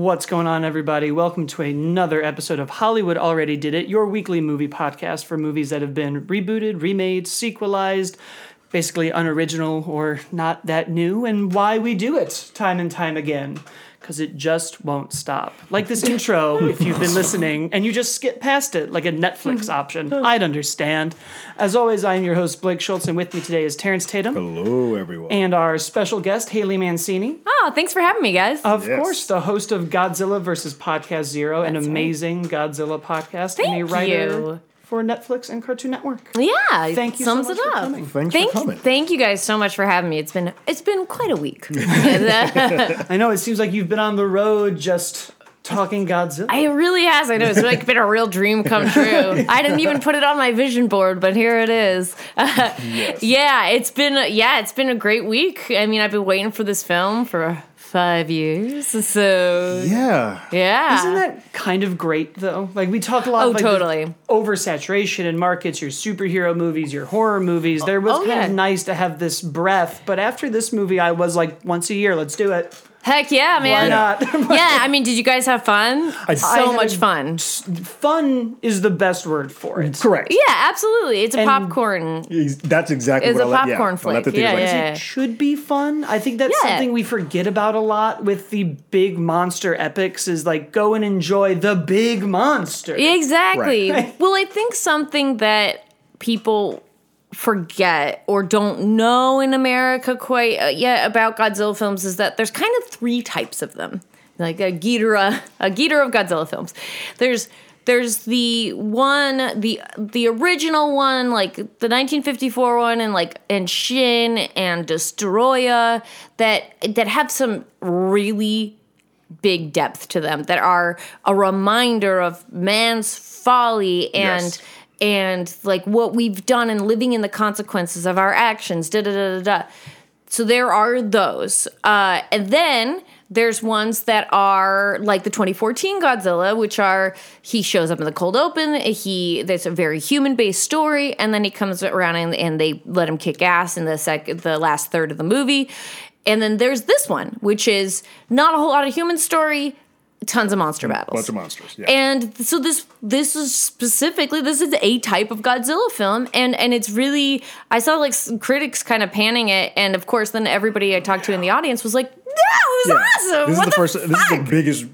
What's going on, everybody? Welcome to another episode of Hollywood Already Did It, your weekly movie podcast for movies that have been rebooted, remade, sequelized, basically unoriginal or not that new, and why we do it time and time again. Because it just won't stop. Like this intro, if you've been listening and you just skip past it like a Netflix hmm. option, I'd understand. As always, I'm your host, Blake Schultz, and with me today is Terrence Tatum Hello, everyone. and our special guest, Haley Mancini. Oh, thanks for having me, guys. Of Yes. course, the host of Godzilla vs. Podcast Zero, an That's right. amazing Godzilla podcast, and a writer you. For Netflix and Cartoon Network. yeah, Thank you sums so much it for up. coming. Thanks Thank, for coming. thank you guys so much for having me. It's been it's been quite a week. I know it seems like you've been on the road just talking Godzilla. it really has. I know it's like been a real dream come true. I didn't even put it on my vision board, but here it is. Yes. Yeah, it's been yeah, it's been a great week. I mean, I've been waiting for this film for five years. So yeah. yeah, Isn't that kind of great though? Like we talk a lot Oh, of like totally. this oversaturation in markets, your superhero movies, your horror movies. There was Oh, kind yeah. of nice to have this breath, but after this movie I was like once a year, let's do it. Heck yeah, Why man? not? yeah, I mean, did you guys have fun? I so had much fun. Fun is the best word for it. Correct. Yeah, absolutely. It's a And- popcorn. That's exactly It's what a I like. popcorn yeah, I like flick. to think Yeah, about it. yeah. it should be fun. I think that's Yeah. something we forget about a lot with the big monster epics is like go and enjoy the big monster. Exactly. Right. well, I think something that people forget or don't know in America quite uh, yet about Godzilla films is that there's kind of three types of them. Like a Ghidorah, a Ghidorah of Godzilla films. There's there's the one the the original one like the 1954 one and like and Shin and Destoroyah that that have some really big depth to them that are a reminder of man's folly and Yes. And like what we've done and living in the consequences of our actions da da da da da so there are those uh, and then there's ones that are like the 2014 Godzilla, which are he shows up in the cold open. He that's a very human based story, and then he comes around and, and they let him kick ass in the sec the last third of the movie. And then there's this one, which is not a whole lot of human story, tons of monster battles. Bunch of monsters. Yeah. And so this this is specifically this is a type of Godzilla film, and and it's really I saw like some critics kind of panning it, and of course then everybody I talked to in the audience was like, "That was Yeah. awesome! This what is the, first. fuck? This is the biggest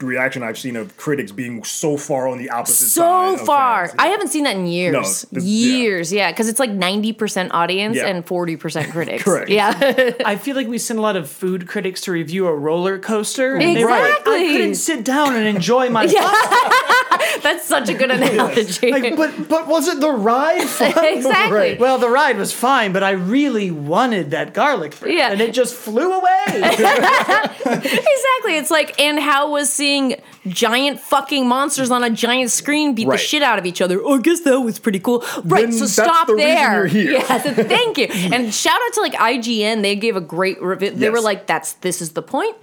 reaction I've seen of critics being so far on the opposite side. so of far. fans. I haven't seen that in years. this- years, yeah, because it's like ninety percent audience Yeah. and forty percent critics. Correct. Yeah, I feel like we send a lot of food critics to review a roller coaster. And they were like, I Exactly. couldn't sit down and enjoy my that's such a good analogy. like, but but was it the ride fun? exactly. Right. Well, the ride was fine, but I really wanted that garlic bread, Yeah. and it just flew away. Exactly. It's like, and how was seeing giant fucking monsters on a giant screen beat the shit out of each other? Oh, I guess that was pretty cool. Right. Then so that's stop the there. you're here. Yeah. So thank you. and shout out to like IGN. They gave a great review. They were like, "That's this is the point."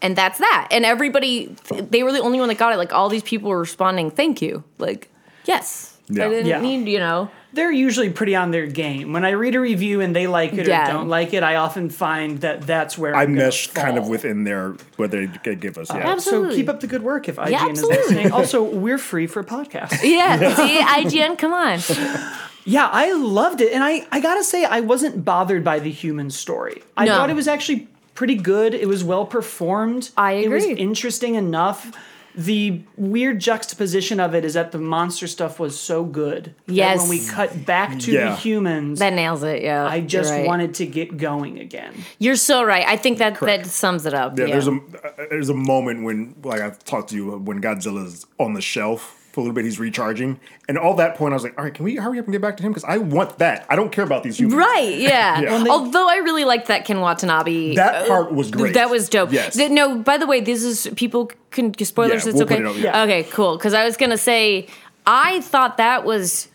And that's that. And everybody, they were the only one that got it. Like all these people were responding, "Thank you." Like, yes, Yeah. I didn't Yeah. need you know. They're usually pretty on their game. When I read a review and they like it Yeah. or don't like it, I often find that that's where I I'm gonna mesh kind of within there what they give us. Yeah. Absolutely. So keep up the good work if IGN is listening. Also, we're free for podcasts. Yeah. See, IGN, come on. Yeah, I loved it. And I, I gotta say, I wasn't bothered by the human story. I No. thought it was actually pretty good. It was well performed. I It was agree. interesting enough. The weird juxtaposition of it is that the monster stuff was so good. that Yes. when we cut back to the humans, That nails it. Yeah. I just right. wanted to get going again. You're so right. I think that Correct. that sums it up. Yeah, Yeah, there's a uh, there's a moment when like I've talked to you when Godzilla's on the shelf for a little bit, he's recharging, and all that point I was like, all right, can we hurry up and get back to him because I want that. I don't care about these humans. Right, yeah. Yeah. Well, they- Although I really liked that Ken Watanabe. That uh, part was great. That was dope. Yes. Th- no, by the way, this is people can spoilers. Yeah, it's we'll okay. put it up, yeah. Okay, cool. Because I was gonna say, I thought that was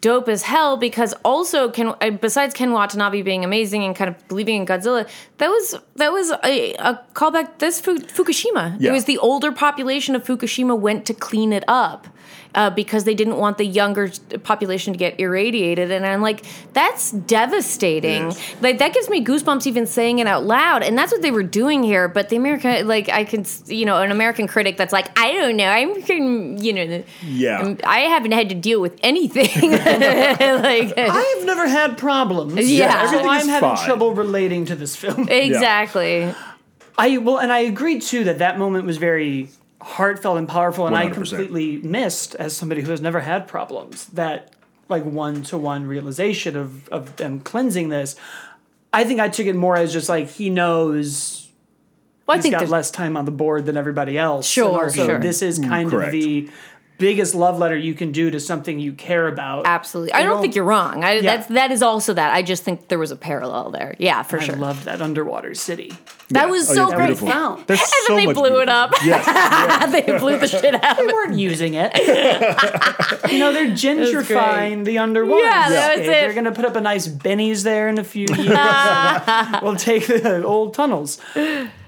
dope as hell because also Ken, uh, besides Ken Watanabe being amazing and kind of believing in Godzilla, that was that was a, a callback. This Fu- Fukushima. Yeah. It was the older population of Fukushima went to clean it up. Uh, because they didn't want the younger population to get irradiated. And I'm like, that's devastating. Yes. Like that gives me goosebumps even saying it out loud. And that's what they were doing here. But the American, like I can, you know, an American critic that's like, I don't know, I'm, you know, Yeah. I'm- I haven't had to deal with anything. like I have never had problems. Yeah. so I'm having fine. trouble relating to this film. exactly. I well, and I agree too that that moment was very heartfelt and powerful, and I 100%. completely missed as somebody who has never had problems that like one to one realization of of them cleansing this. I think I took it more as just like he knows Well, I he's think got less time on the board than everybody else. Sure, and also sure. this is kind Correct. of the biggest love letter you can do to something you care about. Absolutely. I don't don't- think you're wrong. I, Yeah. That's that is also that. I just think there was a parallel there. Yeah, for sure. I sure. loved that underwater city. that Yeah. was Oh, so yeah, great. beautiful. Found. There's And so then they much blew it up. Yes. they blew the shit out of They weren't using it. you know, they're gentrifying the underwater. Yeah, that was it. They're going to put up a nice Benny's there in a few years. we'll take the old tunnels.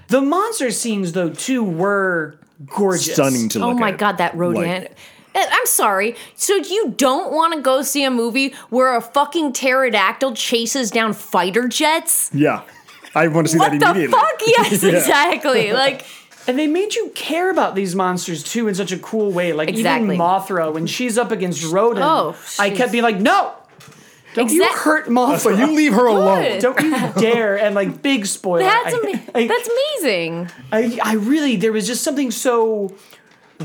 The monster scenes, though, too, were gorgeous. Stunning to oh look at. Oh my at. god, that Rodan. Like- I'm sorry. So you don't want to go see a movie where a fucking pterodactyl chases down fighter jets? Yeah. I want to see What that the immediately. fuck? Yes, exactly. Like And they made you care about these monsters, too, in such a cool way. Like, Exactly. even Mothra, when she's up against Rodan, Oh, I kept being like, no! Don't you hurt Mothra. So you leave her alone. Don't you dare. And, like, big spoiler. that's I- I- that's amazing. I, I really there was just something so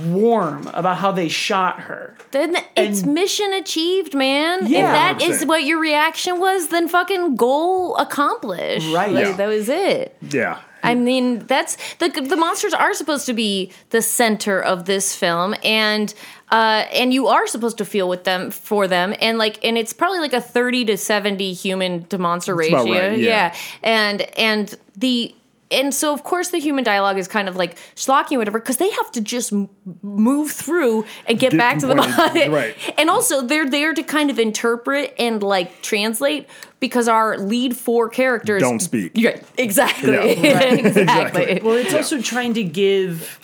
warm about how they shot her. Then it's mission achieved, man. Yeah. if that is 100%. what your reaction was, then fucking goal accomplished. Right. Like, Yeah. That was it. Yeah. I mean, that's the the monsters are supposed to be the center of this film, and uh, and you are supposed to feel with them for them, and like, and it's probably like a thirty to seventy human to monster ratio, right, yeah. and and the. And so, of course, the human dialogue is kind of like schlocky or whatever, because they have to just m- move through and get Did- back to the right, body. right. And also, they're there to kind of interpret and like translate because our lead four characters Don't speak. Yeah, exactly. Yeah. exactly. Well, it's also trying to give.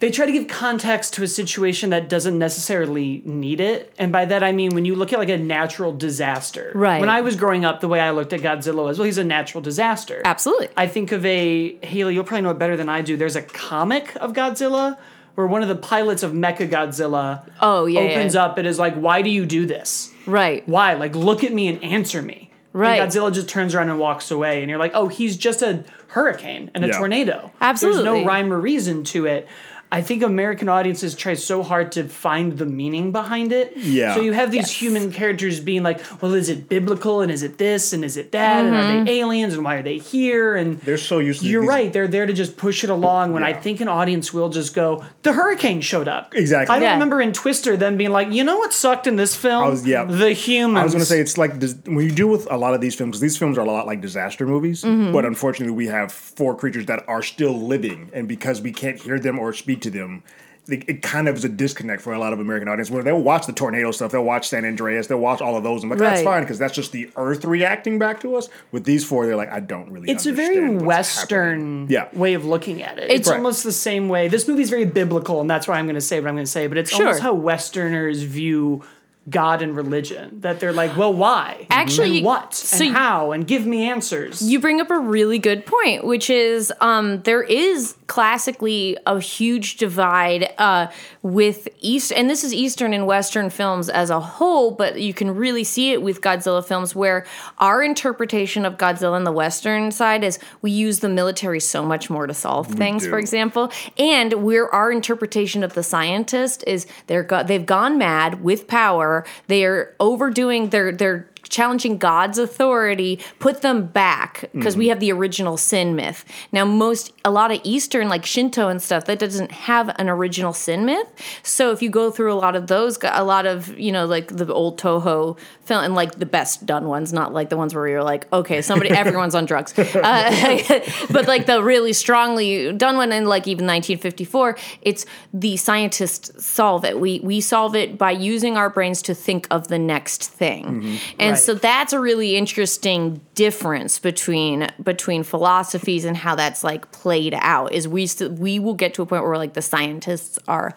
They try to give context to a situation that doesn't necessarily need it, and by that I mean when you look at like a natural disaster. Right. When I was growing up, the way I looked at Godzilla was, well, he's a natural disaster. Absolutely. I think of a Haley. You'll probably know it better than I do. There's a comic of Godzilla where one of the pilots of Mecha Godzilla Oh, yeah, opens yeah. up and is like, "Why do you do this? Right. Why? Like, look at me and answer me." Right. And Godzilla just turns around and walks away, and you're like, "Oh, he's just a hurricane and a Yeah. tornado." Absolutely. There's no rhyme or reason to it. I think American audiences try so hard to find the meaning behind it. Yeah. So you have these Yes. human characters being like, well, is it biblical and is it this and is it that and Mm-hmm. are they aliens and why are they here and They're so used to you're these- right. They're there to just push it along. When I think an audience will just go, the hurricane showed up. Exactly. I don't Yeah. remember in Twister them being like, you know what sucked in this film? was- yeah. The humans. I was going to say it's like when you deal with a lot of these films. These films are a lot like disaster movies, Mm-hmm. but unfortunately, we have four creatures that are still living, and because we can't hear them or speak to them, it, it kind of is a disconnect for a lot of American audience. Where they'll watch the tornado stuff, they'll watch San Andreas, they'll watch all of those, and like that's Right. fine because that's just the Earth reacting back to us. With these four, they're like, I don't really. it's a very what's Western. Yeah. way of looking at it. It's- It's, almost the same way. This movie's very biblical, and that's why I'm going to say what I'm going to say. But it's Sure. almost how Westerners view God and religion. That they're like, well, why? Actually, and what? so and how? And give me answers. You bring up a really good point, which is um, there is classically a huge divide uh, with East, and this is Eastern and Western films as a whole, but you can really see it with Godzilla films where our interpretation of Godzilla on the Western side is we use the military so much more to solve things, do. for example, and where our interpretation of the scientist is they're go- they've gone mad with power, they are overdoing their their challenging God's authority, put them back because we have the original sin myth. Now, most a lot of Eastern like Shinto and stuff that doesn't have an original sin myth. So if you go through a lot of those, a lot of you know like the old Toho film and like the best done ones, not like the ones where you're like, okay, somebody, everyone's on drugs, uh, but like the really strongly done one in like even 1954, it's the scientists solve it. We we solve it by using our brains to think of the next thing, and Right. so that's a really interesting difference between between philosophies and how that's like played out. Is we st- we will get to a point where like the scientists are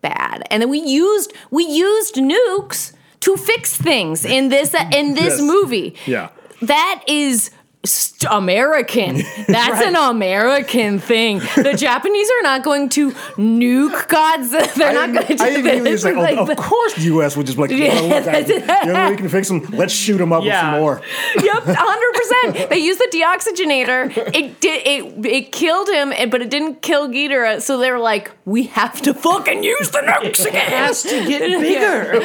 bad. And then we used we used nukes to fix things in this in this Yes. movie. Yeah. That is st- American. That's an American thing. The Japanese are not going to nuke gods. They're not going to do I immediately this. was like, oh, Like, of course the U.S. would just be like, Yeah, oh, look, I- that's it. you know, we can fix them. Let's shoot them up Yeah. with some more. yep, hundred percent. They used the deoxygenator. It did. It it killed him, but it didn't kill Ghidorah. So they're like, "We have to fucking use the nukes It has to get bigger.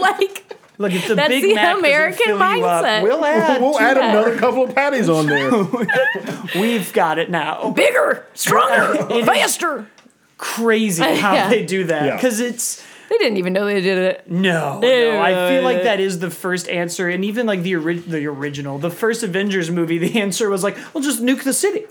like Look, it's a That's Big the Mac doesn't American fill you up, mindset. we'll add. We'll add that. another couple of patties on there. We've got it now. bigger, stronger, faster. Crazy how Yeah. they do that Yeah. because it's They didn't even know they did it. no, no. I feel like that is the first answer, and even like the ori- the original, the first Avengers movie, the answer was like, "Well, just nuke the city."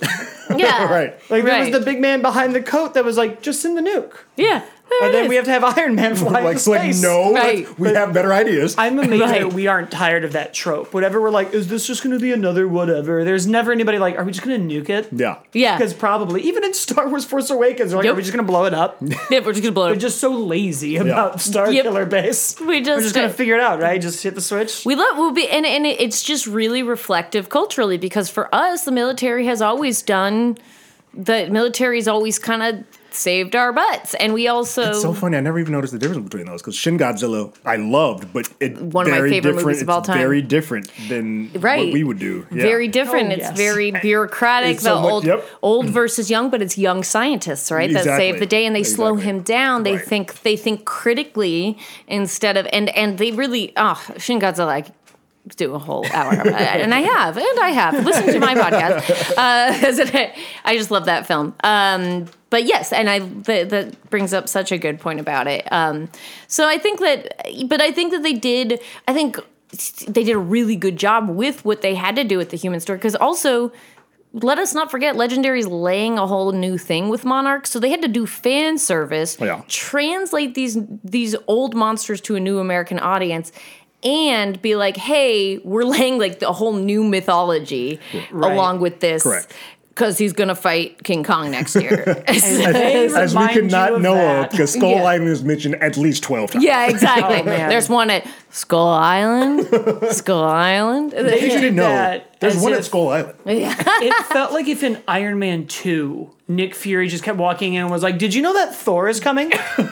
Yeah, right. Like there was the big man behind the coat that was like, "Just send the nuke," Yeah, there and then is. we have to have Iron Man fly Like, into it's like space. no, Right. we have better ideas. I'm amazed Right. that we aren't tired of that trope. Whatever we're like, is this just going to be another whatever? There's never anybody like, are we just going to nuke it? yeah. yeah, Because probably even in Star Wars Force Awakens, they're like, Yep. are we just going to blow it up? yeah, we're just gonna blow They're just so lazy about Star Yep. Killer Base. We just, We're just going to figure it out, right? Just hit the switch. We love we'll be and and it- it's just really reflective culturally because for us the military has always done the military's always kind of saved our butts and we also It's so funny. I never even noticed the difference between those because Shin Godzilla I loved, but it One of my very favorite different. movies of all time. Very different than Right. what we would do. Yeah. very different. Oh, it's yes. very bureaucratic. It's the so much- old, yep. old versus young, but it's young scientists, right? That save the day, and they slow him down. They Right. think they think critically instead of and and they really ah Shin Godzilla. I do a whole hour, and I have, and I have. Listen to my podcast. Uh, I just love that film. Um, but yes, and I that, that brings up such a good point about it. Um, so I think that, but I think that they did. I think they did a really good job with what they had to do with the human story because also let us not forget legendary's laying a whole new thing with monarchs so they had to do fan service Yeah. translate these these old monsters to a new american audience and be like hey we're laying like a whole new mythology along with this Correct. because he's gonna fight king kong next year They As we remind could not of know that. of because Skull Yeah. Island is mentioned at least 12 times. yeah exactly oh, man. there's one at skull island skull island You didn't know. that There's as one if- at Skull Island. it felt like if in Iron Man 2, Nick Fury just kept walking in and was like, Did you know that Thor is coming? and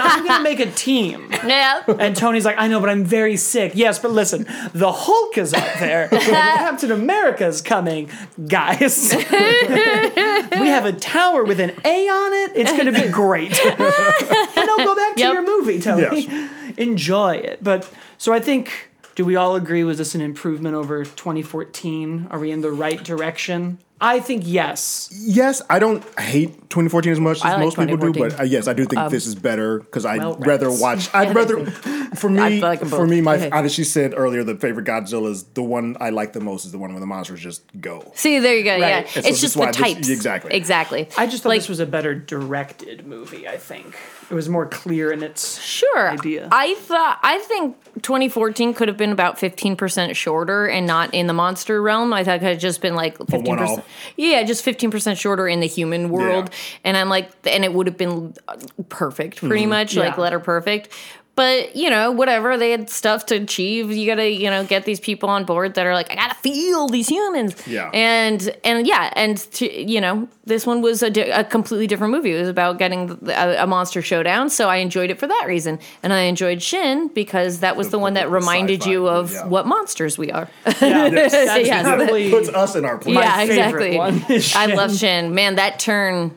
I'm going to make a team. yeah And Tony's like, I know, but I'm very sick. Yes, but listen, the Hulk is up there. and Captain America's coming. Guys, we have a tower with an A on it. It's going to be great. and now go back to Yep. your movie, Tony. Yes. Enjoy it. But so I think, do we all agree, was this an improvement over 2014? Are we in the right direction? I think yes. Yes, I don't hate 2014 as much as like most people do, but uh, yes, I do think this is better because I'd well, rather rats. watch. I'd rather, for me, like for me, my Okay. as she said earlier, the favorite Godzilla is the one I like the most is the one where the monsters just go. See, there you go. Yeah, And so it's this just why the this- types. exactly. Exactly. I just thought Like- this was a better directed movie, I think. It was more clear in its Sure. idea. I thought I think 2014 could have been about 15% shorter and not in the monster realm. I thought it could have just been like 15%. Yeah, just 15% shorter in the human world. And I'm like and it would have been uh, perfect pretty Mm-hmm. much, like letter perfect. But you know, whatever they had stuff to achieve. You gotta, you know, get these people on board that are like, I gotta feel these humans. Yeah. And and yeah, and to, you know, this one was a, di- a completely different movie. It was about getting a, a monster showdown. So I enjoyed it for that reason, and I enjoyed Shin because that was the, one that reminded you of yeah. what monsters we are. Yeah, that's Yes. probably Puts us in our place. My yeah, favorite exactly. one is I love Shin. Man, that turn.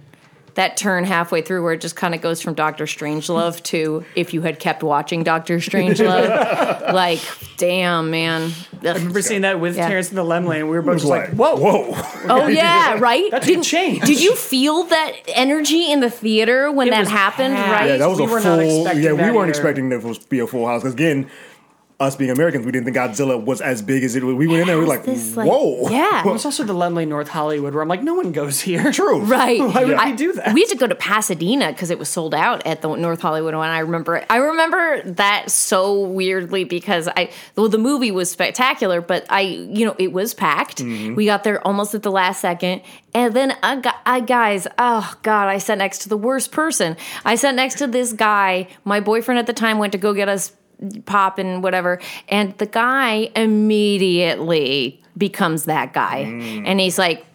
That turn halfway through where it just kind of goes from Doctor Strangelove to if you had kept watching Doctor Strangelove, like, damn, man. Ugh. I remember seeing that with Yeah. Terrence in the Laemmle, and we were both just like, like, "Whoa, whoa. Oh yeah, right. That's a Didn't change. Did you feel that energy in the theater when It that happened? packed. Right. Yeah, that was We a were full. not expecting yeah, we that weren't either. expecting that to be a full house. 'Cause again, us being Americans, we didn't think Godzilla was as big as it. was. We went in there, we were like, This, like- whoa, Yeah. Well, it's also the Laemmle North Hollywood where I'm like, no one goes here. true, Right. Why would I- we do that? We had to go to Pasadena because it was sold out at the North Hollywood one. I remember. I remember that so weirdly because I well the movie was spectacular, but I you know it was packed. Mm-hmm. We got there almost at the last second, and then I got I guys oh god I sat next to the worst person. I sat next to this guy. My boyfriend at the time went to go get us pop and whatever, and the guy immediately becomes that guy, and he's like.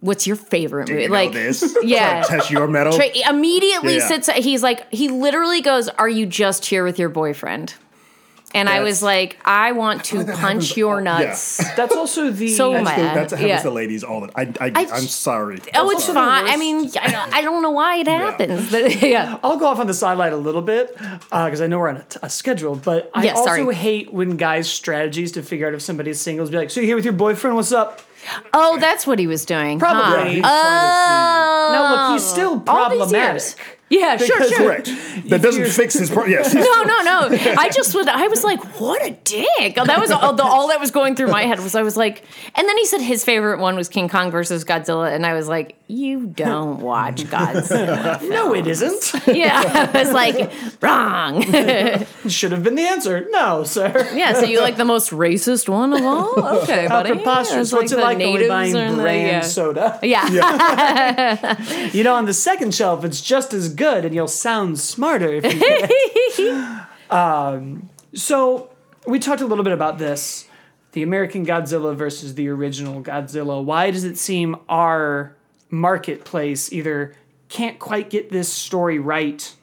What's your favorite Mm. Do movie? you like, this? yeah. Test your mettle. Trey immediately Yeah. sits. He's like, he literally goes, "Are you just here with your boyfriend?" And I was like, "I want to like punch happens your all- nuts." That's also the. So That's, mad. the, that's what happens yeah. to ladies all the time. I, I, I- I'm sorry. Oh, it's also fine. I mean, I, I don't know why it happens, but yeah. I'll go off on the sideline a little bit uh, because I know we're on a, a schedule, but I Yeah, also sorry. hate when guys' strategies to figure out if somebody's single is be like, "So you here with your boyfriend? What's up?" Oh, that's what he was doing. Probably. He's trying Oh, Now look, he's still all these problematic. Years. Yeah, sure, Because- to- sure. correct. That doesn't fix his. problem. yes. No, no, no. I just was. I was like, "What a dick!" That was all, the, all that was going through my head. Was I was like, and then he said his favorite one was King Kong versus Godzilla, and I was like, "You don't watch Godzilla." No, it isn't. yeah, I was like, "Wrong." Should have been the answer. No, sir. yeah, so you like the most racist one of all? Okay, How buddy. preposterous. Yeah, What's it's it like the only natives buying are in the- yeah. soda? Yeah. You know, on the second shelf, it's just as good, and you'll sound smarter if you um, so we talked a little bit about this: the American Godzilla versus the original Godzilla. Why does it seem our marketplace either can't quite get this story right,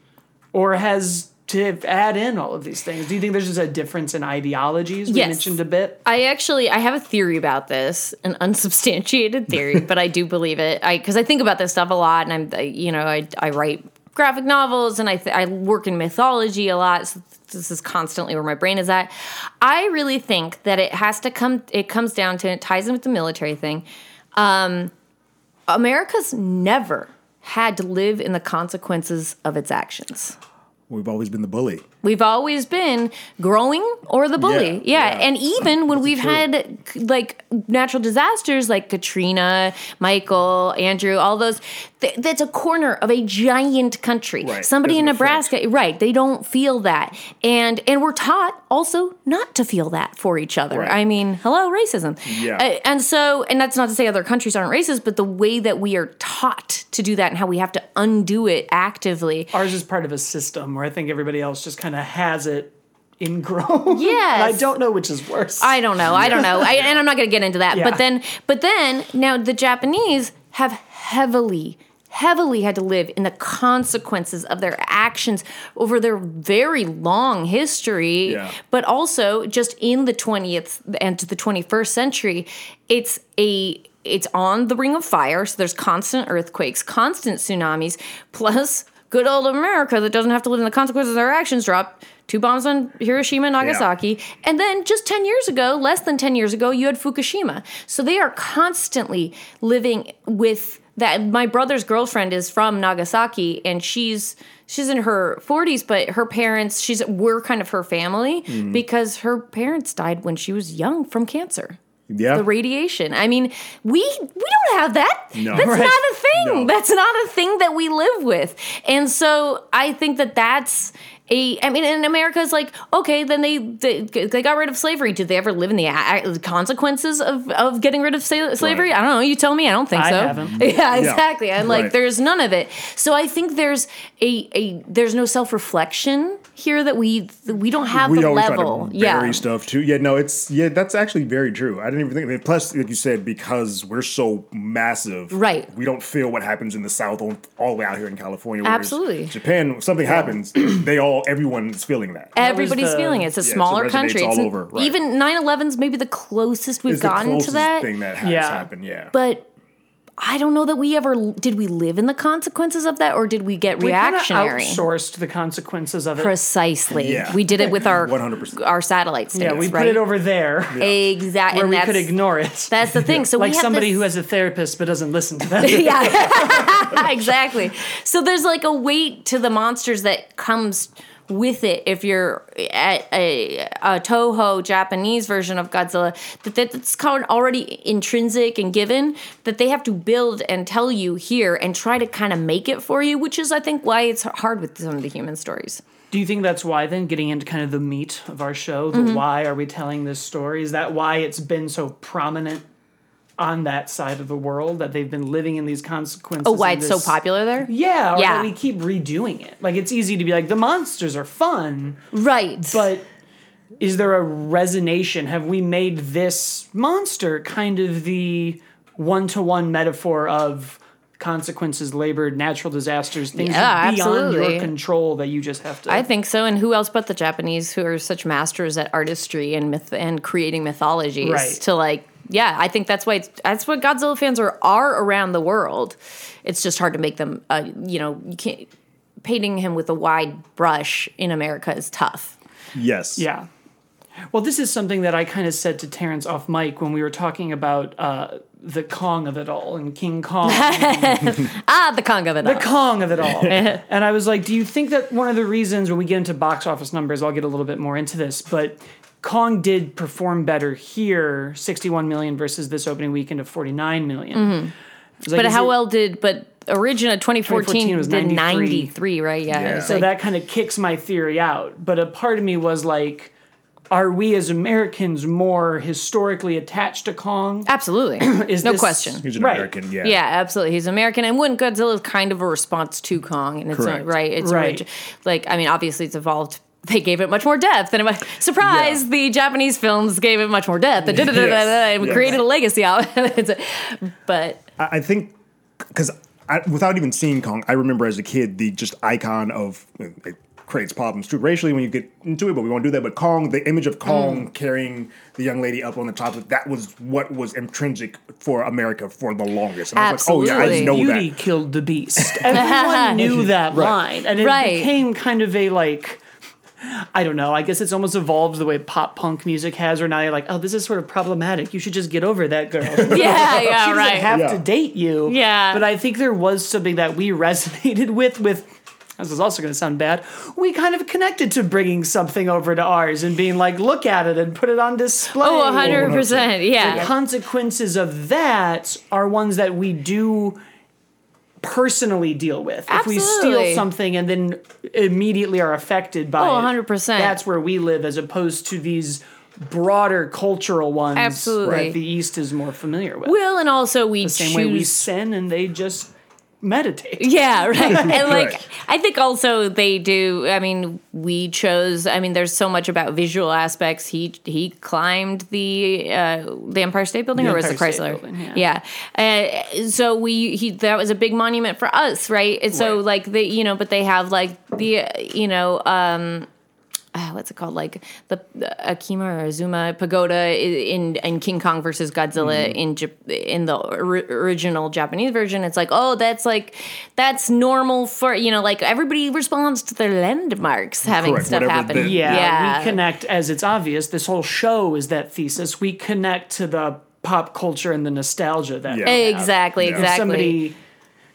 or has to add in all of these things? Do you think there's just a difference in ideologies? We Yes. mentioned a bit. I actually I have a theory about this, an unsubstantiated theory, but I do believe it. I because I think about this stuff a lot, and I'm I, you know I I write graphic novels and I th- I work in mythology a lot. So this is constantly where my brain is at. I really think that it has to come. It comes down to it ties in with the military thing. Um, America's never had to live in the consequences of its actions. We've always been the bully. We've always been growing or the bully. Yeah, Yeah. yeah. And even when we've true. had like natural disasters like Katrina, Michael, Andrew, all those, th- that's a corner of a giant country. Right. Somebody in Doesn't affect. Nebraska, right, they don't feel that. And and we're taught also not to feel that for each other. Right. I mean, hello, racism. Yeah. Uh, and so, and that's not to say other countries aren't racist, but the way that we are taught to do that and how we have to undo it actively. Ours is part of a system where I think everybody else just kind of has it ingrown. Yes. and I don't know which is worse. I don't know. I don't know. I, and I'm not going to get into that. Yeah. But then, but then now the Japanese have heavily, heavily had to live in the consequences of their actions over their very long history. Yeah. But also just in the 20th and to the 21st century, it's a it's on the ring of fire. So there's constant earthquakes, constant tsunamis, plus good old America that doesn't have to live in the consequences of their actions. Drop two bombs on Hiroshima and Nagasaki. And then just 10 years ago, less than 10 years ago, you had Fukushima. So they are constantly living with that. My brother's girlfriend is from Nagasaki and she's she's in her 40s, but her parents, she's we're kind of her family Mm-hmm. because her parents died when she was young from cancer. Yeah. The radiation. I mean, we we don't have that. No. That's Right. not a thing. No. That's not a thing that we live with. And so I think that that's a. I mean, in America, it's like okay, then they they, they got rid of slavery. Did they ever live in the a- a- consequences of of getting rid of sa- slavery? Right. I don't know. You tell me. I don't think I so. haven't. Yeah, exactly. And like, Right. there's none of it. So I think there's a a there's no self reflection here that we we don't have we the always level. try to yeah. bury stuff too. Yeah, no, it's yeah, that's actually very true. I didn't even think of it. Plus, like you said, because we're so massive, Right. We don't feel what happens in the South all, all the way out here in California. whereas Absolutely. Japan, something happens, they all everyone's feeling that. Everybody's the- feeling it. It's a Yeah, so it smaller country. It's all an- over, right. Even 9/11's maybe the closest we've It's the gotten to closest that. thing that has Yeah. happened. Yeah, But I don't know that we ever did. We live in the consequences of that, or did we get we kind of reactionary? outsourced the consequences of it. Precisely. Yeah. We did it with our 100%. our satellite states. yeah, we right? put it over there exactly. where and we could ignore it. That's the thing. So like we have somebody this- who has a therapist but doesn't listen to them. yeah, exactly. So there's like a weight to the monsters that comes with it if you're at a, a Toho Japanese version of Godzilla that that's kind of already intrinsic and given that they have to build and tell you here and try to kind of make it for you, which is I think why it's hard with some of the human stories. Do you think that's why then getting into kind of the meat of our show, the Mm-hmm. why are we telling this story? Is that why it's been so prominent on that side of the world that they've been living in these consequences? Oh, why it's this- so popular there? Yeah, or Yeah. we keep redoing it. Like it's easy to be like the monsters are fun, Right. but is there a resonation? Have we made this monster kind of the one to one metaphor of consequences, labor, natural disasters, things Yeah, beyond absolutely. your control that you just have to I think so, and who else but the Japanese, who are such masters at artistry and myth and creating mythologies, Right. to like, yeah, I think that's why it's, that's what Godzilla fans are are around the world. It's just hard to make them, uh, you know, you can't painting him with a wide brush in America is tough. Yes. Yeah. Well, this is something that I kind of said to Terrence off mic when we were talking about uh, the Kong of it all and King Kong, Ah, the Kong of it. All. The. Kong of it all. and I was like, do you think that one of the reasons when we get into box office numbers, I'll get a little bit more into this, but Kong did perform better here, 61 million versus this opening weekend of 49 million. I was like, Mm-hmm. But how it- well did but original 2014, 2014 was did 93. 93, right? Yeah. Yeah. So like- that kind of kicks my theory out. But a part of me was like, are we as Americans more historically attached to Kong? absolutely. Is no this- question. He's an Right. American. Yeah. Yeah, absolutely. He's American, and when Godzilla is kind of a response to Kong, and it's Correct. not, right. It's Right. orig- like I mean, obviously, it's evolved. They gave it much more depth, and it, surprise, Yeah. the Japanese films gave it much more depth, and, Yes. and Yes. created a legacy out. of it. But I, I think because without even seeing Kong, I remember as a kid the just icon of it creates problems too racially when you get into it, but we won't do that. But Kong, the image of Kong mm. carrying the young lady up on the top, that was what was intrinsic for America for the longest. And I was like, oh yeah, I Absolutely. know Beauty that. killed the beast. Everyone knew that line, and it Right. became kind of a like. I don't know. I guess it's almost evolved the way pop punk music has, where now you're like, oh, this is sort of problematic. You should just get over that girl. yeah, she yeah, doesn't right. have Yeah. to date you. Yeah. But I think there was something that we resonated with. With this is also going to sound bad. We kind of connected to bringing something over to ours and being like, look at it and put it on display. oh, hundred percent. Yeah. The Yeah, consequences of that are ones that we do personally deal with. If we steal something and then immediately are affected by Oh, 100%. That's where we live as opposed to these broader cultural ones Absolutely. that the East is more familiar with. Well, and also we the same choose. way we sin and they just meditate. Yeah, right. And like Right. I think also they do I mean, we chose I mean, there's so much about visual aspects. He he climbed the uh the Empire State Building The or was it Empire Chrysler? Building, yeah. Uh, so we he that was a big monument for us, right? And so Right. like they you know, but they have like the you know, um uh, what's it called? Like the, the Akima or Azuma Pagoda in in King Kong versus Godzilla Mm-hmm. in Jap- in the ori- original Japanese version. It's like, oh, that's like that's normal for you know, like everybody responds to their landmarks having Correct, stuff whatever happen. the- Yeah, yeah. we connect as it's obvious. This whole show is that thesis. We connect to the pop culture and the nostalgia that Yeah. we have. Exactly, Yeah. If exactly. somebody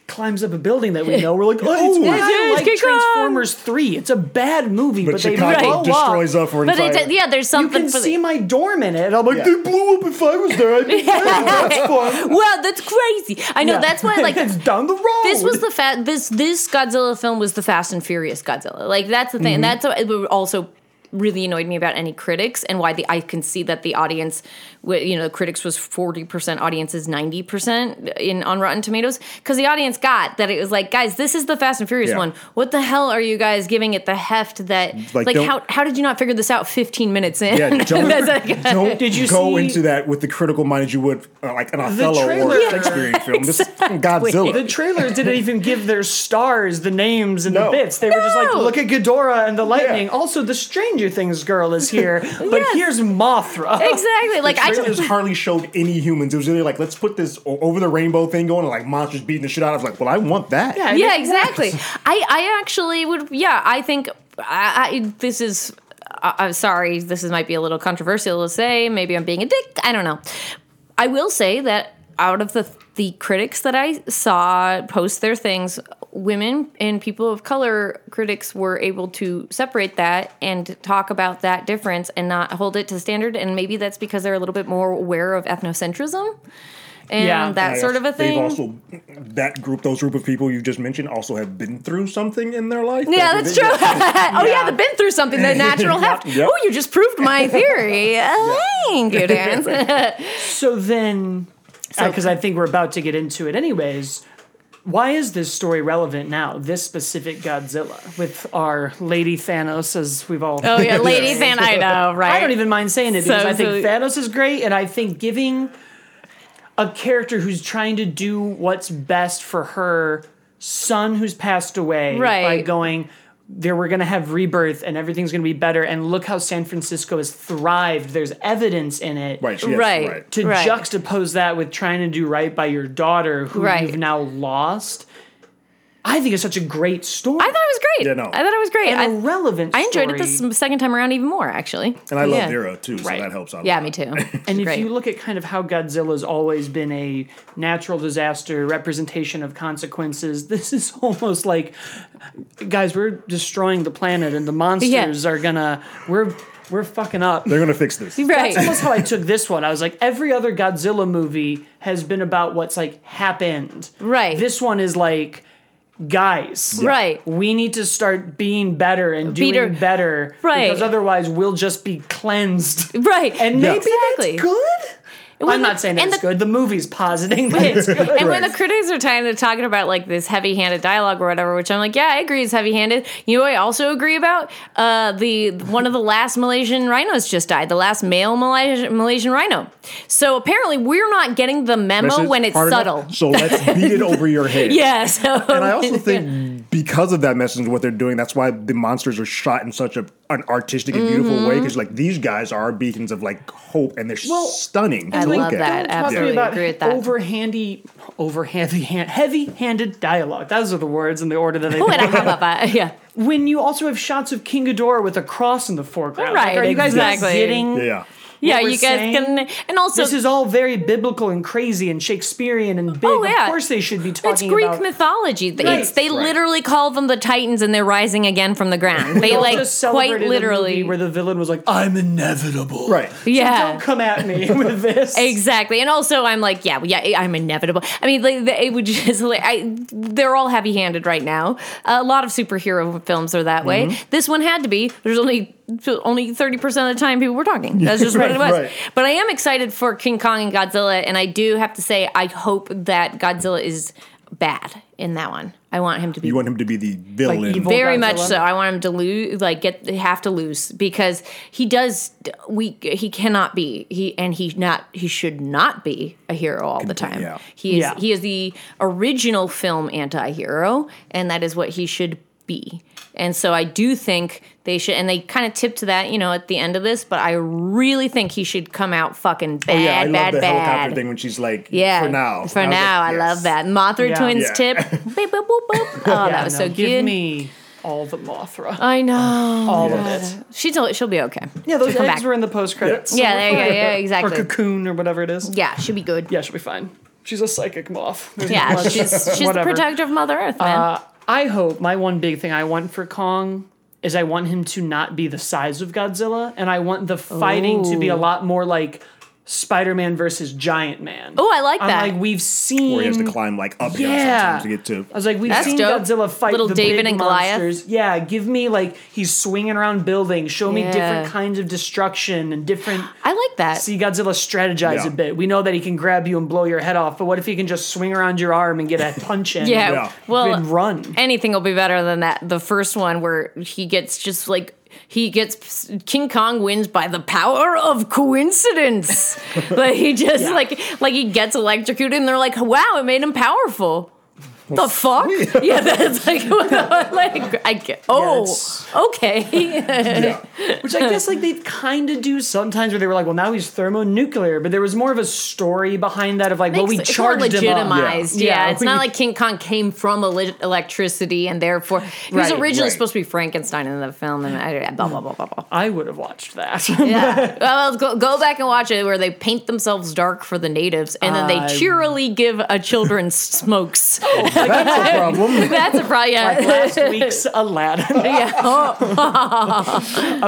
climbs up a building that we know, we're like, oh, it's why Yes, I like King Kong. Transformers Three. It's a bad movie, but, But they Chicago blow up. destroys up but entire. it, yeah, there's something. You something can for see the, my dorm in it. I'm like, Yeah. they blew up if I was there. I'd be there. That's fun. Wow, that's crazy. I know Yeah. that's why like it's down the road. this was the fa- this this Godzilla film was the Fast and Furious Godzilla. Like that's the thing, and mm-hmm. that's what it also really annoyed me about any critics and why the I can see that the audience, wi- you know, the critics was forty percent, audiences ninety percent in on Rotten Tomatoes because the audience got that it was like, guys, this is the Fast and Furious Yeah. one. What the hell are you guys giving it the heft that Like, like, how how did you not figure this out fifteen minutes in? yeah, don't, like- don't Did you go see- into that with the critical mind as you would uh, like an Othello trailer- or Yeah. Shakespearean film. This is fucking The Godzilla. trailers didn't even give their stars the names and the bits. They were just like, look at Ghidorah and the lightning. Yeah. Also, the Stranger Things girl is here, but Yes. here's Mothra. exactly. Like I just hardly showed any humans. It was really like, let's put this over the rainbow thing going, and like monsters beating the shit out. I was like, well, I want that. Yeah, yeah exactly i i actually would yeah i think i, I this is I, i'm sorry this is might be a little controversial to say maybe i'm being a dick i don't know i will say that out of the the critics that i saw post their things women and people of color critics were able to separate that and talk about that difference and not hold it to standard. And maybe that's because they're a little bit more aware of ethnocentrism and Yeah. that I sort of a thing. They've also that group, those group of people you just mentioned, also have been through something in their life. yeah, That that's they- true. oh yeah, they've been through something. The natural heft. Yep. Oh, you just proved my theory. Uh, thank you, Dan. So then, because uh, I think we're about to get into it anyways, why is this story relevant now? This specific Godzilla with our Lady Thanos, as we've all. Oh yeah, Lady and I know, right? I don't even mind saying it because So- I think so- Thanos is great, and I think giving a character who's trying to do what's best for her son who's passed away right. by going there we're going to have rebirth and everything's going to be better and look how San Francisco has thrived there's evidence in it Right, yes, Right. right. to Right. juxtapose that with trying to do right by your daughter who Right. you've now lost I think it's such a great story I thought it was great. Yeah, no. I thought it was great. and a I, relevant I enjoyed it story. this second time around even more, actually. And I love yeah. Vera too, so Right. that helps out. Yeah, me too. And if Great. you look at kind of how Godzilla's always been a natural disaster representation of consequences, this is almost like, guys, we're destroying the planet, and the monsters are gonna we're we're fucking up. They're gonna fix this. right. That's almost how I took this one. I was like, every other Godzilla movie has been about what's like happened. Right. This one is like, guys, Right. We need to start being better and doing Better- better, Right. Because otherwise, we'll just be cleansed. Right. And maybe Exactly. that's good. When I'm the- not saying and that's the- good. The movie's positing that it's good. And when the critics are kind of talking about like this heavy-handed dialogue or whatever, which I'm like, yeah, I agree, it's heavy-handed. You know, what I also agree about uh, the one of the last Malaysian rhinos just died, the last male Malaysian, Malaysian rhino. So apparently, we're not getting the memo Message when it's hard enough, subtle. So let's beat it over your head. Yeah. So And I also think because of that message and what they're doing, that's why the monsters are shot in such a an artistic and beautiful Mm-hmm. way. Because like these guys are beacons of like hope, and they're Well, stunning. to I look love at. that. Talk to me Absolutely about agree with that. overhandy, over heavy, hand, heavy-handed dialogue. Those are the words in the order that they. Oh, and I have a- yeah. when you also have shots of King Ghidorah with a cross in the foreground, Right, Like, are you guys not exactly. getting? Yeah. Yeah, you guys saying? can, and also This is all very biblical and crazy and Shakespearean and big. Oh, yeah. Of course, they should be talking It's Greek about. mythology. It's, they Right. literally call them the Titans, and they're rising again from the ground. They We like just celebrated quite a literally. movie where the villain was like, "I'm inevitable." Right. yeah. Don't come at me with this. Exactly, and also I'm like, yeah, yeah, I'm inevitable. I mean, like, it would just, like, I, they're all heavy-handed right now. A lot of superhero films are that way. Mm-hmm. This one had to be. There's only only thirty percent of the time people were talking. That's just what it was. right. But I am excited for King Kong and Godzilla, and I do have to say, I hope that Godzilla is bad in that one. I want him to be You want him to be the villain. evil? very Godzilla? much so. I want him to lose, like get have to lose because he does. We he cannot be he and he not he should not be a hero all the time. yeah. He is Yeah. he is the original film anti-hero, and that is what he should be. And so I do think they should, and they kind of tip to that, you know, at the end of this. But I really think he should come out fucking bad, oh yeah, I love bad, the bad. helicopter thing when she's like, Yeah, for now. For And was now, like, I love that Mothra Yeah. twins Yeah. tip. Beep, boop, boop, boop. Oh, that was No, so give good. Give me all the Mothra. I know. all of it. She'll she'll be okay. Yeah, those She'll come eggs back. were in the post credits. Yeah, there you go. Yeah, exactly. Or cocoon or whatever it is. Yeah, she'll be good. Yeah, she'll be fine. She's a psychic moth. There's Yeah, not she's she's the protector of Mother Earth, man. Uh, I hope my one big thing I want for Kong is I want him to not be the size of Godzilla, and I want the fighting to be a lot more like Spider-Man versus Giant Man. oh, I like I'm that. like we've seen. Where he has to climb like up Yeah. yeah. to get to. I was like, we've That's seen dope. Godzilla fight Little the David big and Goliath. Yeah, give me like he's swinging around buildings. Show me different kinds of destruction and different. I like that. See Godzilla strategize Yeah. a bit. We know that he can grab you and blow your head off, but what if he can just swing around your arm and get a punch in? yeah. Yeah. Well, and run. anything will be better than that. The first one where he gets just like he gets King Kong wins by the power of coincidence. like he just Yeah. like like he gets electrocuted and they're like, wow, it made him powerful. The fuck? Yeah, that's like, like I get. Oh, it's- okay. Which I guess like they kind of do sometimes where they were like, well, now he's thermonuclear, but there was more of a story behind that of like, well, we it's more charged him up. legitimized. Yeah, Yeah, it's we- not like King Kong came from ele- electricity and therefore he was Right, originally right. supposed to be Frankenstein in the film and uh, I, blah blah blah blah blah. I would have watched that. Yeah, well, go, go back and watch it where they paint themselves dark for the natives and then they I- cheerily give a children smokes. Oh, that's a problem. That's a problem. Yeah. Like last week's Aladdin, yeah.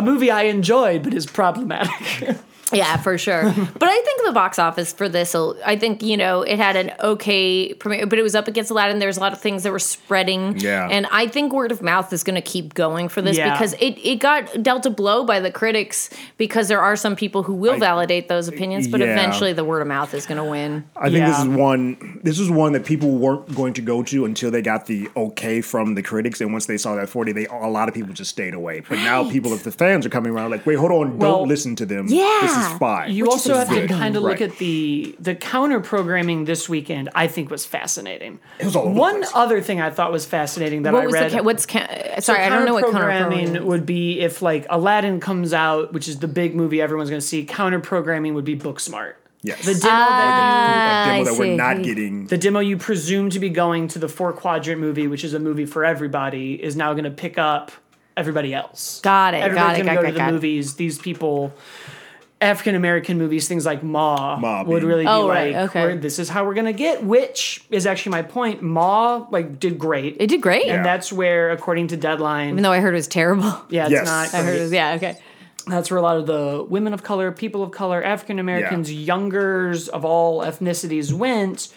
Movie I enjoyed but is problematic. yeah, for sure. But I think the box office for this, I think you know, it had an okay premiere, but it was up against Aladdin. There's a lot of things that were spreading, Yeah. And I think word of mouth is going to keep going for this Yeah. because it it got dealt a blow by the critics because there are some people who will validate those opinions, but yeah. eventually the word of mouth is going to win. I think this is one. This is one that people weren't going to go to until they got the okay from the critics, and once they saw that forty, they a lot of people just stayed away. But now people, if the fans are coming around, like, wait, hold on, don't listen to them. Yeah. this is fine. You also is have to kind of look at the the counter programming this weekend. I think was fascinating. It was all One place. other thing I thought was fascinating that What I was read. the ca- what's ca- sorry? I don't know what counter programming programming. would be if like Aladdin comes out, which is the big movie everyone's going to see. Counter programming would be Booksmart. Yes. The demo that ah, a demo that we're not getting. the demo you presume to be going to the four quadrant movie, which is a movie for everybody, is now going to pick up everybody else. Got it, got Everybody's it, gonna got go it, to the got it. movies. These people, African American movies, things like Ma, Ma would really be Oh, right, okay. This is how we're going to get. Which is actually my point. Ma like did great, It did great, and that's where, according to Deadline, even though I heard it was terrible. yeah, it's Yes. not. I heard it was yeah okay. That's where a lot of the women of color, people of color, African Americans, youngers of all ethnicities went.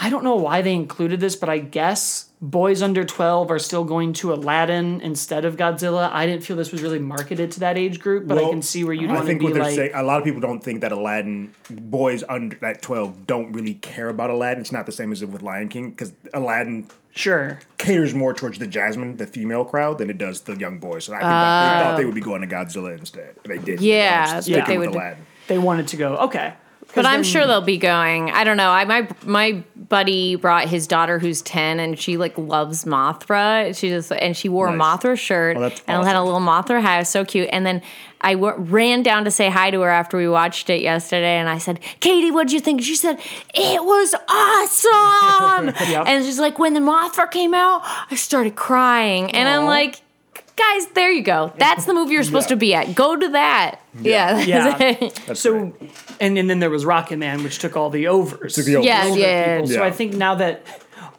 I don't know why they included this, but I guess boys under 12 are still going to Aladdin instead of Godzilla. I didn't feel this was really marketed to that age group, but I can see where you'd want to think be what they're like. saying, a lot of people don't think that Aladdin boys under that twelve don't really care about Aladdin. It's not the same as with Lion King because Aladdin sure. caters more towards the Jasmine, the female crowd, than it does the young boys. So I think that they thought they oh. would be going to Godzilla instead. They did. Yeah, but sticking they would- Aladdin. They wanted to go, okay. But I'm sure they'll be going. I don't know. I my my buddy brought his daughter who's ten, and she like loves Mothra. She just and she wore a Mothra shirt Oh, that's and had a awesome. little Mothra hat. It was so cute. And then I w- ran down to say hi to her after we watched it yesterday, and I said, "Katie, what'd you think?" She said, "It was awesome." Yep. And she's like, "When the Mothra came out, I started crying," and I'm like. Guys, there you go. That's the movie you're supposed Yeah. to be at. Go to that. Yeah. Yeah. That's So, right. and, and then there was Rocket Man, which took all the overs. Took the overs. Yeah, older yeah. people. So I think now that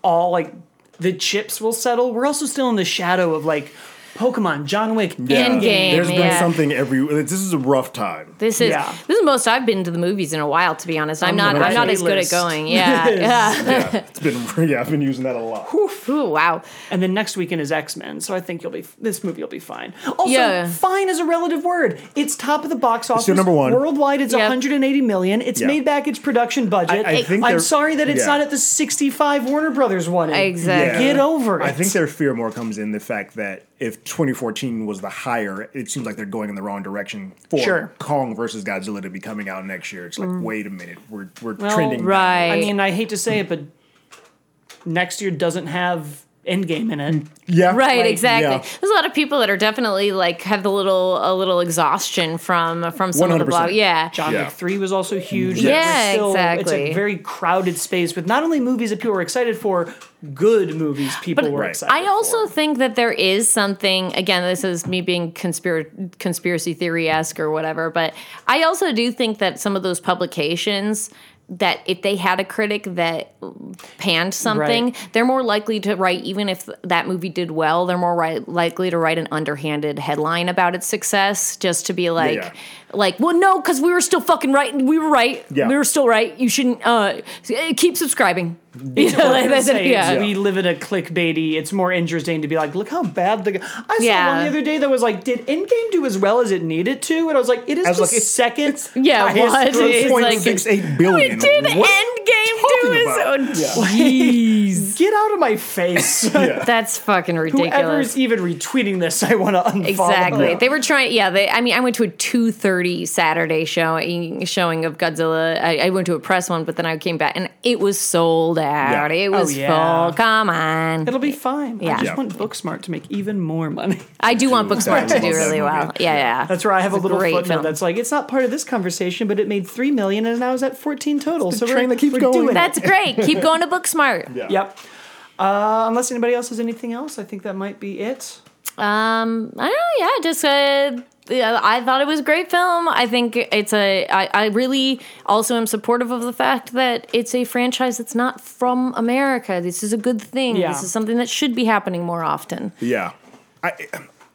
all like the chips will settle, we're also still in the shadow of like Pokemon, John Wick, Yeah. Endgame, There's been yeah. something every. This is a rough time. This is Yeah. this is the most I've been to the movies in a while, to be honest. I'm oh On not I'm not as good at going. Yeah, yeah. Yeah, it's been. Yeah, I've been using that a lot. Ooh, wow. And then next weekend is X Men, so I think you'll be this movie will be fine. Also, Yeah. fine is a relative word. It's top of the box office. still number one. worldwide. It's Yep. 180 million. It's Yeah. made back its production budget. I- I think I'm sorry that it's yeah. not at the 65 Warner Brothers one. Exactly. Get over it. I think their fear more comes in the fact that if 2014 was the higher, it seems like they're going in the wrong direction for Sure. Kong versus Godzilla to be coming out next year. It's like, mm. wait a minute, we're we're Well, trending. down. right. I mean, I hate to say it, but next year doesn't have Endgame in it. Yeah, Right, Like, exactly. yeah. There's a lot of people that are definitely like have the little a little exhaustion from from some of the 100%. blog. Yeah. John Yeah. Wick 3 was also huge. Yeah, It's still- It's a very crowded space with not only movies that people were excited for, good movies people were Right. excited I also for. think that there is something. Again, this is me being conspir- conspiracy theory esque or whatever, but I also do think that some of those publications that if they had a critic that panned something, Right. they're more likely to write. Even if that movie did well, they're more right, likely to write an underhanded headline about its success, just to be like, yeah. like, well, no, because we were still fucking right. We were right. Yeah. We were still right. You shouldn't uh, keep subscribing. You know, like that's- say, yeah. we live in a clickbaity. It's more interesting to be like, look how bad the. g-" I saw Yeah. one the other day that was like, did Endgame do as well as it needed to? And I was like, it is I was the like, it's- second. Yeah, highest what? It's point like- of- 0.68 billion. It did What- Endgame do talking his about? own. Jeez. Get out of my face. Yeah. That's fucking ridiculous. Whoever's ridiculous. even retweeting this, I want to unfollow. Exactly. Yeah. They were trying. Yeah. They. I mean, I went to a two thirty Saturday showing showing of Godzilla. I, I went to a press one, but then I came back and it was sold out. Yeah. It was Oh, yeah. full. Come on. It'll be fine. Yeah. I just Yeah. want Booksmart to make even more money. I do want Booksmart to do really well. Yeah. Yeah. That's where I have a It's a little great footnote film. that's like it's not part of this conversation, but it made three million and now it's at fourteen total. So we're, that keeps we're going. doing it. That's great. Keep going to Booksmart. Yeah. Yep. Uh, unless anybody else has anything else, I think that might be it. Um, I don't know. Yeah, just uh, yeah, I thought it was a great film. I think it's a. I, I really also am supportive of the fact that it's a franchise that's not from America. This is a good thing. Yeah. This is something that should be happening more often. Yeah, I,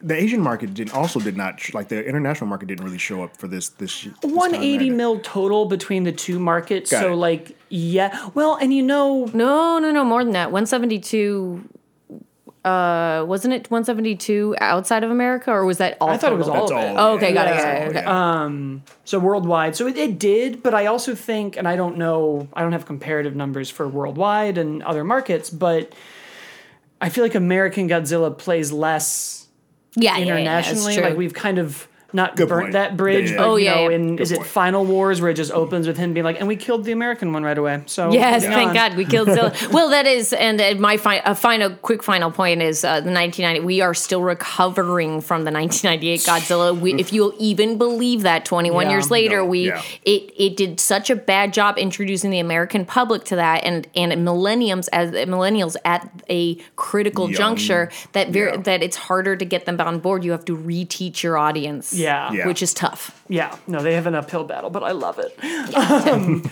the Asian market did also did not like the international market didn't really show up for this this. this 180 mil total between the two markets. Got so it. like yeah. Well, and you know No, no, no, more than that. 172. Uh, wasn't it 172 outside of America, or was that all? I thought it was all That's of it. all. Oh, okay, got it, got it, all, okay. yeah. So worldwide, so it, it did, but I also think, and I don't know, I don't have comparative numbers for worldwide and other markets, but I feel like American Godzilla plays less Yeah, yeah, yeah, internationally. like we've kind of not Good burnt point. that bridge, Yeah, yeah. but Oh, you yeah, know, yeah. in is it point. Final Wars where it just opens with him being like, and we killed the American one right away. So Yes, it's thank. God we killed Zilla. well, that is, and uh, my fi- a final, quick final point is uh, the 1990. We are still recovering from the 1998 Godzilla. We, if you'll even believe that, 21 Yeah. years later, No, we yeah. it it did such a bad job introducing the American public to that, and and millenniums as millennials at a critical Young, juncture that very yeah. that it's harder to get them on board. You have to reteach your audience. Yeah. Yeah. which is tough. Yeah, no, they have an uphill battle, but I love it. Um,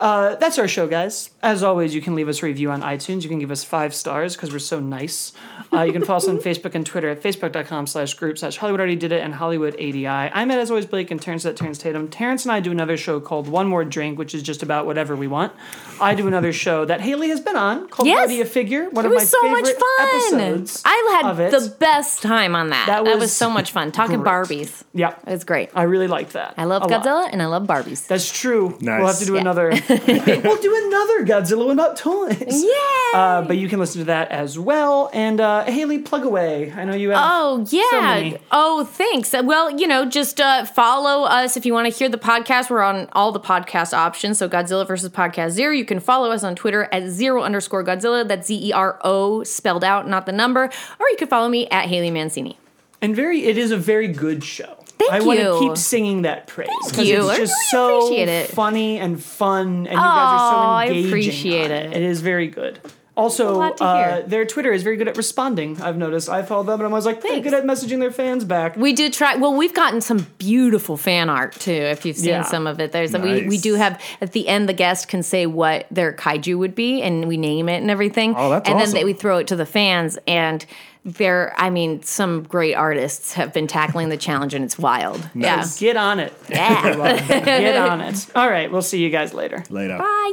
uh, that's our show, guys. As always, you can leave us a review on iTunes. You can give us five stars because we're so nice. Uh, you can follow us on Facebook and Twitter at facebook.com slash group slash Hollywood already did it and Hollywood ADI. I'm at, as always, Blake and Terrence at Terrence Tatum. Terrence and I do another show called One More Drink, which is just about whatever we want. I do another show that Haley has been on called Yes. Body a Figure. One It of my was so much fun. episodes I had the best time on that. That That was, was so much fun. Talking great. Barbies. Yeah, It was great. I really liked that. I love a lot. Godzilla and I love Barbies. That's true. We'll have to do Yeah. another. we'll do another Godzilla without toys. Yeah. Uh, but you can listen to that as well. And uh, Haley, plug away. I know you have. Oh so yeah. many. oh, thanks. Uh, Well, you know, just uh, follow us if you want to hear the podcast. We're on all the podcast options. So Godzilla versus Podcast Zero. You can follow us on Twitter at zero underscore Godzilla. That's Z E R O spelled out, not the number. Or you can follow me at Haley Mancini. And very, it is a very good show. Thank I want to you. keep singing that praise because you. it's just really so it. funny and fun, and you guys are so engaging. I appreciate on it. It is very good. Also, uh, their Twitter is very good at responding. I've noticed. I followed them, and I was like, they're good at messaging their fans back. We do try. Well, we've gotten some beautiful fan art too. If you've seen Yeah. some of it, there's we we do have at the end the guest can say what their kaiju would be, and we name it and everything. Oh, that's and then they, we throw it to the fans, and there. I mean, some great artists have been tackling the challenge, and it's wild. Nice. Get on it. Yeah. yeah. Get on it. All right, we'll see you guys later. Later. Bye.